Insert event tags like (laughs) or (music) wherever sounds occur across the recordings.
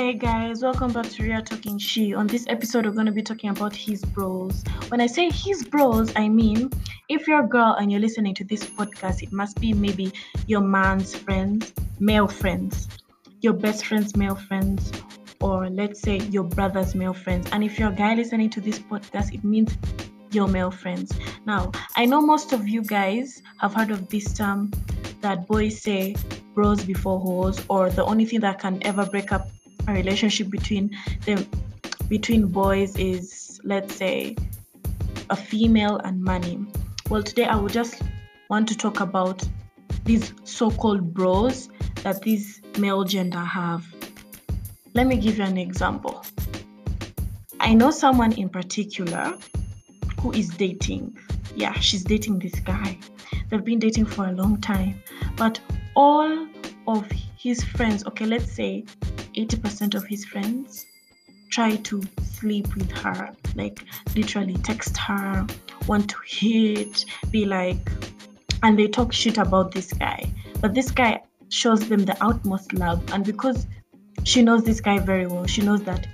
Hey guys, welcome back to Ria Talking She. On this episode, we're going to be talking about his bros. When I say his bros, I mean if you're a girl and you're listening to this podcast, it must be maybe your man's friends, male friends, your best friend's male friends, or let's say your brother's male friends. And if you're a guy listening to this podcast, it means your male friends. Now, I know most of you guys have heard of this term that boys say bros before hoes, or the only thing that can ever break up relationship between them between boys is let's say a female and money. Well, today I would just want to talk about these so-called bros that these male gender have. Let me give you an example. I know someone in particular who is dating. Yeah, she's dating this guy. They've been dating for a long time, but all of his friends, okay, let's say 80% of his friends, try to sleep with her, like literally text her, want to hit, be like, and they talk shit about this guy. But this guy shows them the utmost love, and because she knows this guy very well, she knows that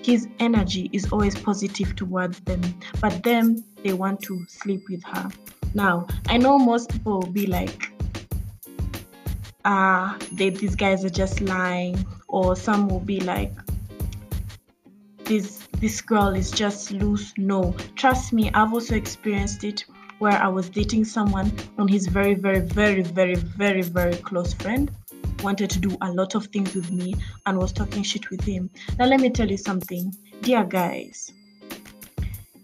his energy is always positive towards them, but them they want to sleep with her. Now, I know most people will be like, ah, they these guys are just lying, or some will be like, this this girl is just loose. No, trust me, I've also experienced it where I was dating someone and his very, very, very, very, very, very close friend wanted to do a lot of things with me and was talking shit with him. Now, let me tell you something, dear guys.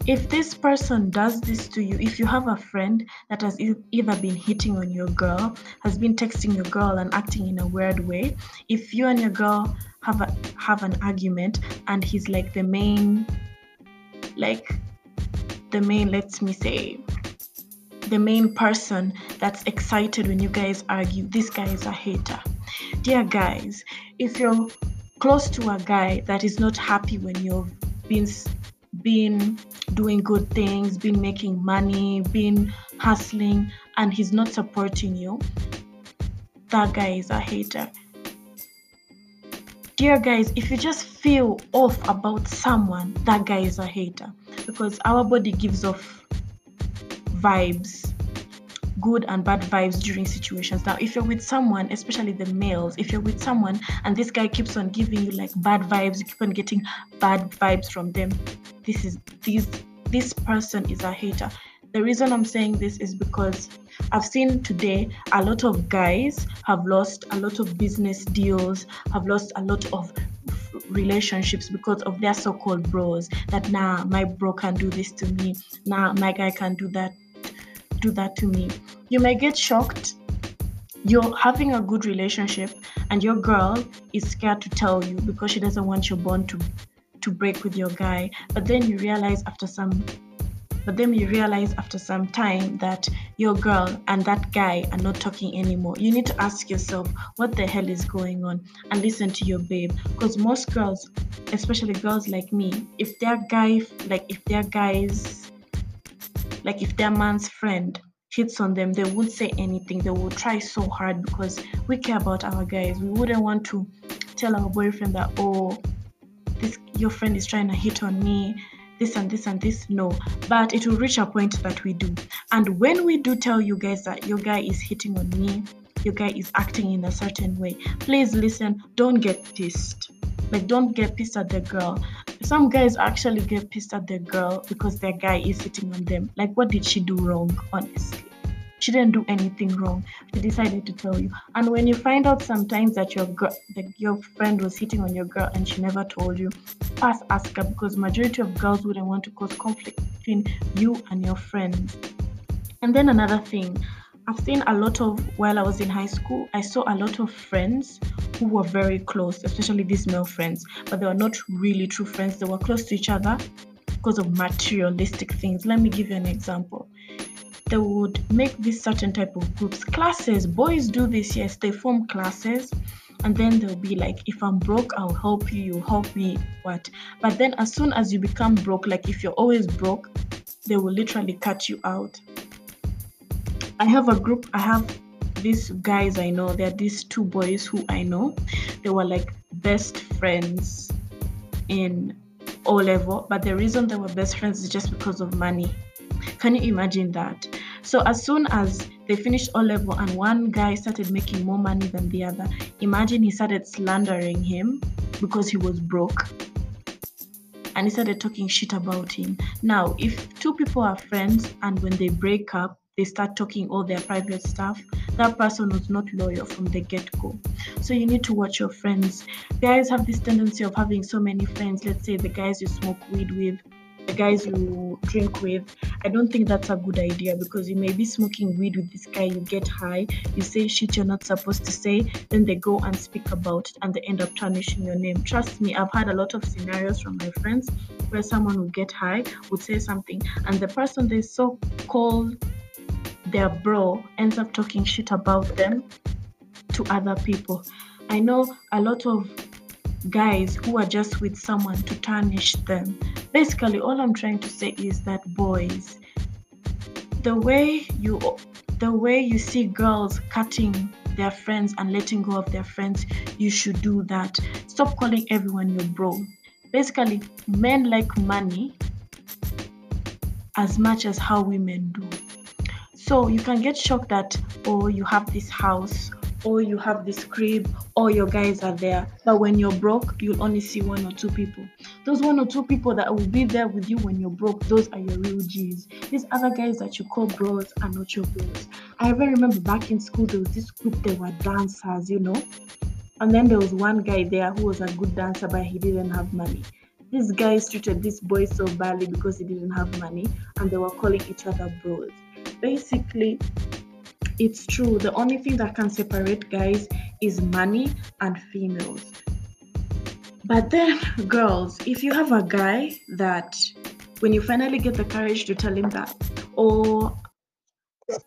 If this person does this to you, if you have a friend that has either been hitting on your girl, has been texting your girl and acting in a weird way, if you and your girl have a have an argument and he's like the main like the main let me say the main person that's excited when you guys argue this guy is a hater. Dear guys if you're close to a guy that is not happy when you've been been doing good things been making money been hustling and he's not supporting you. That guy is a hater. Dear guys if you just feel off about someone that guy is a hater. Because our body gives off vibes good and bad vibes during situations. Now if you're with someone especially the males if you're with someone and this guy keeps on giving you like bad vibes you keep on getting bad vibes from them this is this this person is a hater. The reason i'm saying this is because i've seen today a lot of guys have lost a lot of business deals have lost a lot of relationships because of their so-called bros that nah my bro can do this to me. Nah my guy can do that do that to me. You may get shocked. You're having a good relationship and your girl is scared to tell you because she doesn't want your bond to to break with your guy but then you realize after some but then you realize after some time that your girl and that guy are not talking anymore. You need to ask yourself what the hell is going on and listen to your babe. Because most girls, especially girls like me, if their guy, like if their guys, like if their man's friend hits on them, they won't say anything. They will try so hard because we care about our guys. We wouldn't want to tell our boyfriend that, oh, this your friend is trying to hit on me this and this and this no. But it will reach a point that we do. And when we do tell you guys that your guy is hitting on me your guy is acting in a certain way please listen don't get pissed. Like don't get pissed at the girl. Some guys actually get pissed at the girl because their guy is hitting on them. Like what did she do wrong honestly she didn't do anything wrong. She decided to tell you. And when you find out sometimes that your girl, that your friend was hitting on your girl and she never told you, first ask her because majority of girls wouldn't want to cause conflict between you and your friends. And then another thing, I've seen a lot of while I was in high school, I saw a lot of friends who were very close, especially these male friends, but they were not really true friends. They were close to each other because of materialistic things. Let me give you an example they would make this certain type of groups classes boys do this yes they form classes and then they'll be like if i'm broke i'll help you you help me what but then as soon as you become broke like if you're always broke they will literally cut you out i have a group i have these guys I know, there are these two boys who I know. They were like best friends in O level, but the reason they were best friends is just because of money. Can you imagine that? So as soon as they finished O level and one guy started making more money than the other, imagine he started slandering him because he was broke and he started talking shit about him. Now, if two people are friends and when they break up, they start talking all their private stuff, that person was not loyal from the get go. So you need to watch your friends. Guys have this tendency of having so many friends. Let's say the guys you smoke weed with, the guys you drink with. I don't think that's a good idea because you may be smoking weed with this guy, you get high, you say shit you're not supposed to say, then they go and speak about it and they end up tarnishing your name. Trust me, I've had a lot of scenarios from my friends where someone would get high, would say something, and the person they so called their bro ends up talking shit about them to other people. I know a lot of guys who are just with someone to tarnish them. Basically, all I'm trying to say is that boys, the way you the way you see girls cutting their friends and letting go of their friends, you should do that. Stop calling everyone your bro. Basically, men like money as much as how women do. So you can get shocked that, oh, you have this house, or you have this crib, or your guys are there. But when you're broke, you'll only see one or two people. Those one or two people that will be there with you when you're broke, those are your real G's. These other guys that you call bros are not your bros. I even remember back in school, there was this group, they were dancers, you know. And then there was one guy there who was a good dancer, but he didn't have money. These guys treated this boy so badly because he didn't have money, and they were calling each other bros. Basically, it's true. The only thing that can separate guys is money and females. But then, (laughs) girls, if you have a guy that when you finally get the courage to tell him that, oh,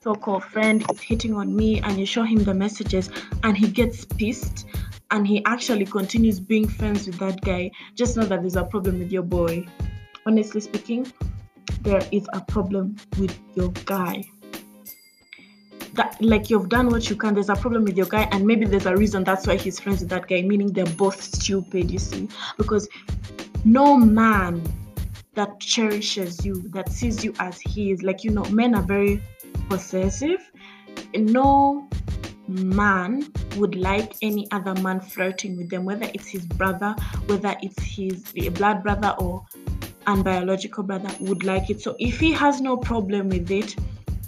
so called friend is hitting on me, and you show him the messages, and he gets pissed, and he actually continues being friends with that guy, just know that there's a problem with your boy. Honestly speaking, there is a problem with your guy that like you've done what you can there's a problem with your guy and maybe there's a reason that's why he's friends with that guy meaning they're both stupid you see? Because no man that cherishes you that sees you as he is like you know men are very possessive. No man would like any other man flirting with them whether it's his brother whether it's his blood brother or unbiological brother would like it. So if he has no problem with it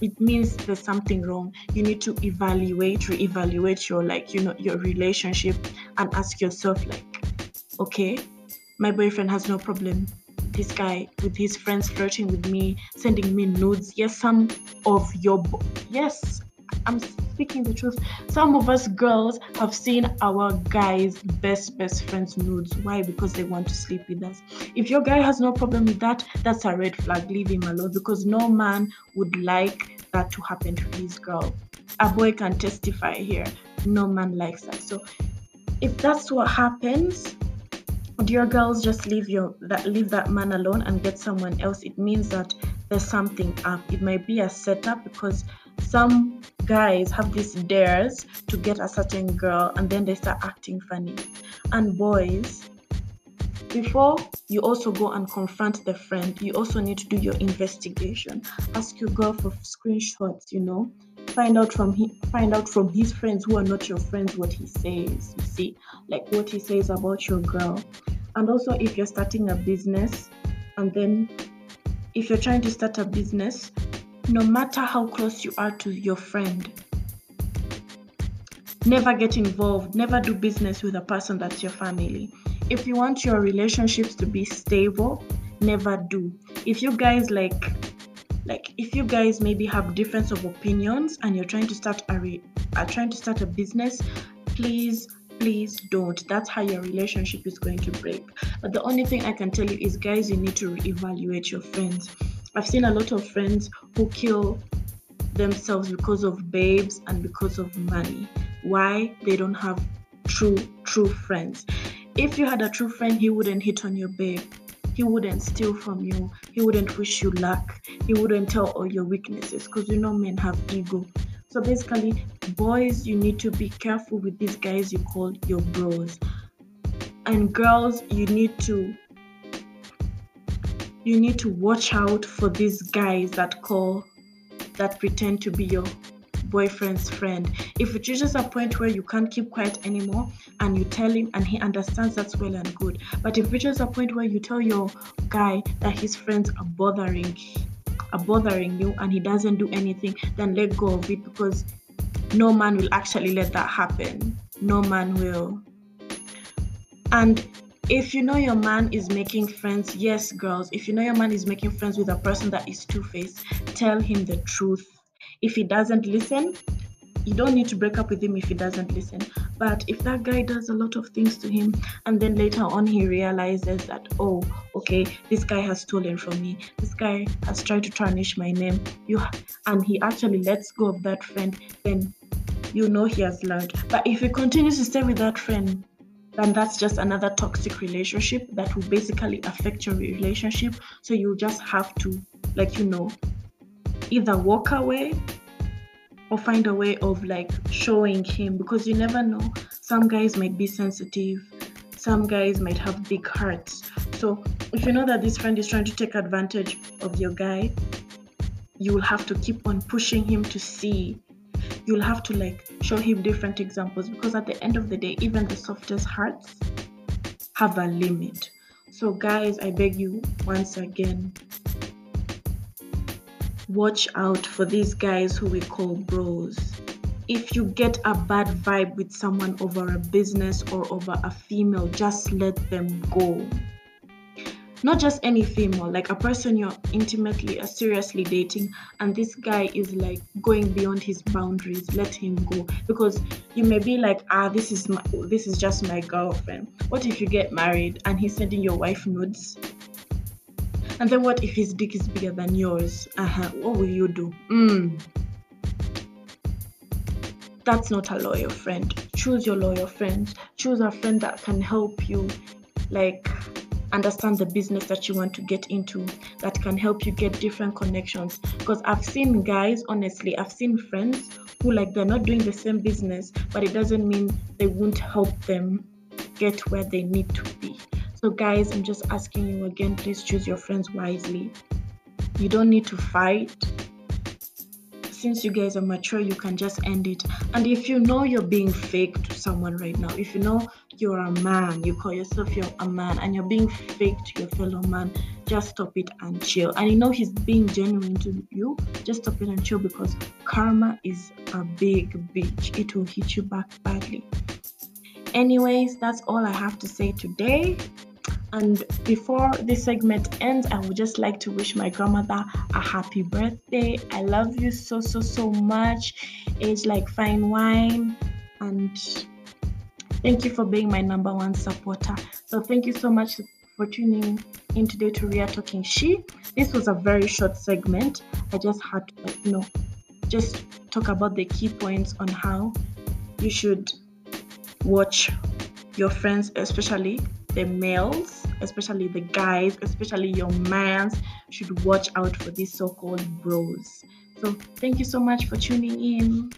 it means there's something wrong. You need to evaluate reevaluate your like you know your relationship and ask yourself like okay my boyfriend has no problem. This guy with his friends flirting with me sending me nudes. Yes some of your bo- yes i'm speaking the truth some of us girls have seen our guys best best friends nudes. Why? Because they want to sleep with us. If your guy has no problem with that that's a red flag. Leave him alone because no man would like that to happen to his girl. A boy can testify here. No man likes that. So if that's what happens dear girls just leave your that leave that man alone and get someone else? It means that there's something up. It might be a setup because some guys have these dares to get a certain girl and then they start acting funny. And boys, before you also go and confront the friend, you also need to do your investigation. Ask your girl for screenshots, you know. Find out from he, find out from his friends who are not your friends what he says. You see, like what he says about your girl. And also if you're starting a business and then if you're trying to start a business, no matter how close you are to your friend, never get involved, never do business with a person that's your family. If you want your relationships to be stable, never do. If you guys like like if you guys maybe have difference of opinions and you're trying to start a re- are trying to start a business, please please don't. That's how your relationship is going to break. But the only thing I can tell you is guys, you need to evaluate your friends I've seen a lot of friends who kill themselves because of babes and because of money. Why? They don't have true, true friends. If you had a true friend, he wouldn't hit on your babe. He wouldn't steal from you. He wouldn't wish you luck. He wouldn't tell all your weaknesses because you know men have ego. So basically, boys, you need to be careful with these guys you call your bros. And girls, you need to you need to watch out for these guys that call that pretend to be your boyfriend's friend. If it reaches a point where you can't keep quiet anymore and you tell him and he understands that's well and good. But if it reaches a point where you tell your guy that his friends are bothering are bothering you and he doesn't do anything, then let go of it because no man will actually let that happen. No man will. And if you know your man is making friends, yes, girls, if you know your man is making friends with a person that is two faced, tell him the truth. If he doesn't listen, you don't need to break up with him if he doesn't listen. But if that guy does a lot of things to him and then later on he realizes that, oh, okay, this guy has stolen from me, this guy has tried to tarnish my name, you and he actually lets go of that friend, then you know he has learned. But if he continues to stay with that friend, then that's just another toxic relationship that will basically affect your relationship. So you just have to, like, you know, either walk away or find a way of like showing him because you never know. Some guys might be sensitive, some guys might have big hearts. So if you know that this friend is trying to take advantage of your guy, you will have to keep on pushing him to see. You'll have to like show him different examples because at the end of the day, even the softest hearts have a limit. So, guys, I beg you once again, watch out for these guys who we call bros. If you get a bad vibe with someone over a business or over a female, just let them go. Not just any female, like a person you're intimately or seriously dating, and this guy is like going beyond his boundaries. Let him go because you may be like, ah, this is my, this is just my girlfriend. What if you get married and he's sending your wife nudes? And then what if his dick is bigger than yours? Uh-huh. What will you do? Mm. That's not a loyal friend. Choose your loyal friends. Choose a friend that can help you, like understand the business that you want to get into that can help you get different connections because i've seen guys honestly i've seen friends who like they're not doing the same business but it doesn't mean they won't help them get where they need to be so, guys, I'm just asking you again please choose your friends wisely. You don't need to fight. Since you guys are mature, you can just end it. And if you know you're being fake to someone right now, if you know you're a man, you call yourself you're a man, and you're being fake to your fellow man, just stop it and chill. And you know he's being genuine to you, just stop it and chill because karma is a big bitch. It will hit you back badly. Anyways, that's all I have to say today. And before this segment ends, I would just like to wish my grandmother a happy birthday. I love you so, so, so much. Age like fine wine. And thank you for being my number one supporter. So, thank you so much for tuning in today to Ria Talking She. This was a very short segment. I just had to, you know, just talk about the key points on how you should watch your friends, especially the males, especially the guys, especially your mans, should watch out for these so called bros. So, thank you so much for tuning in.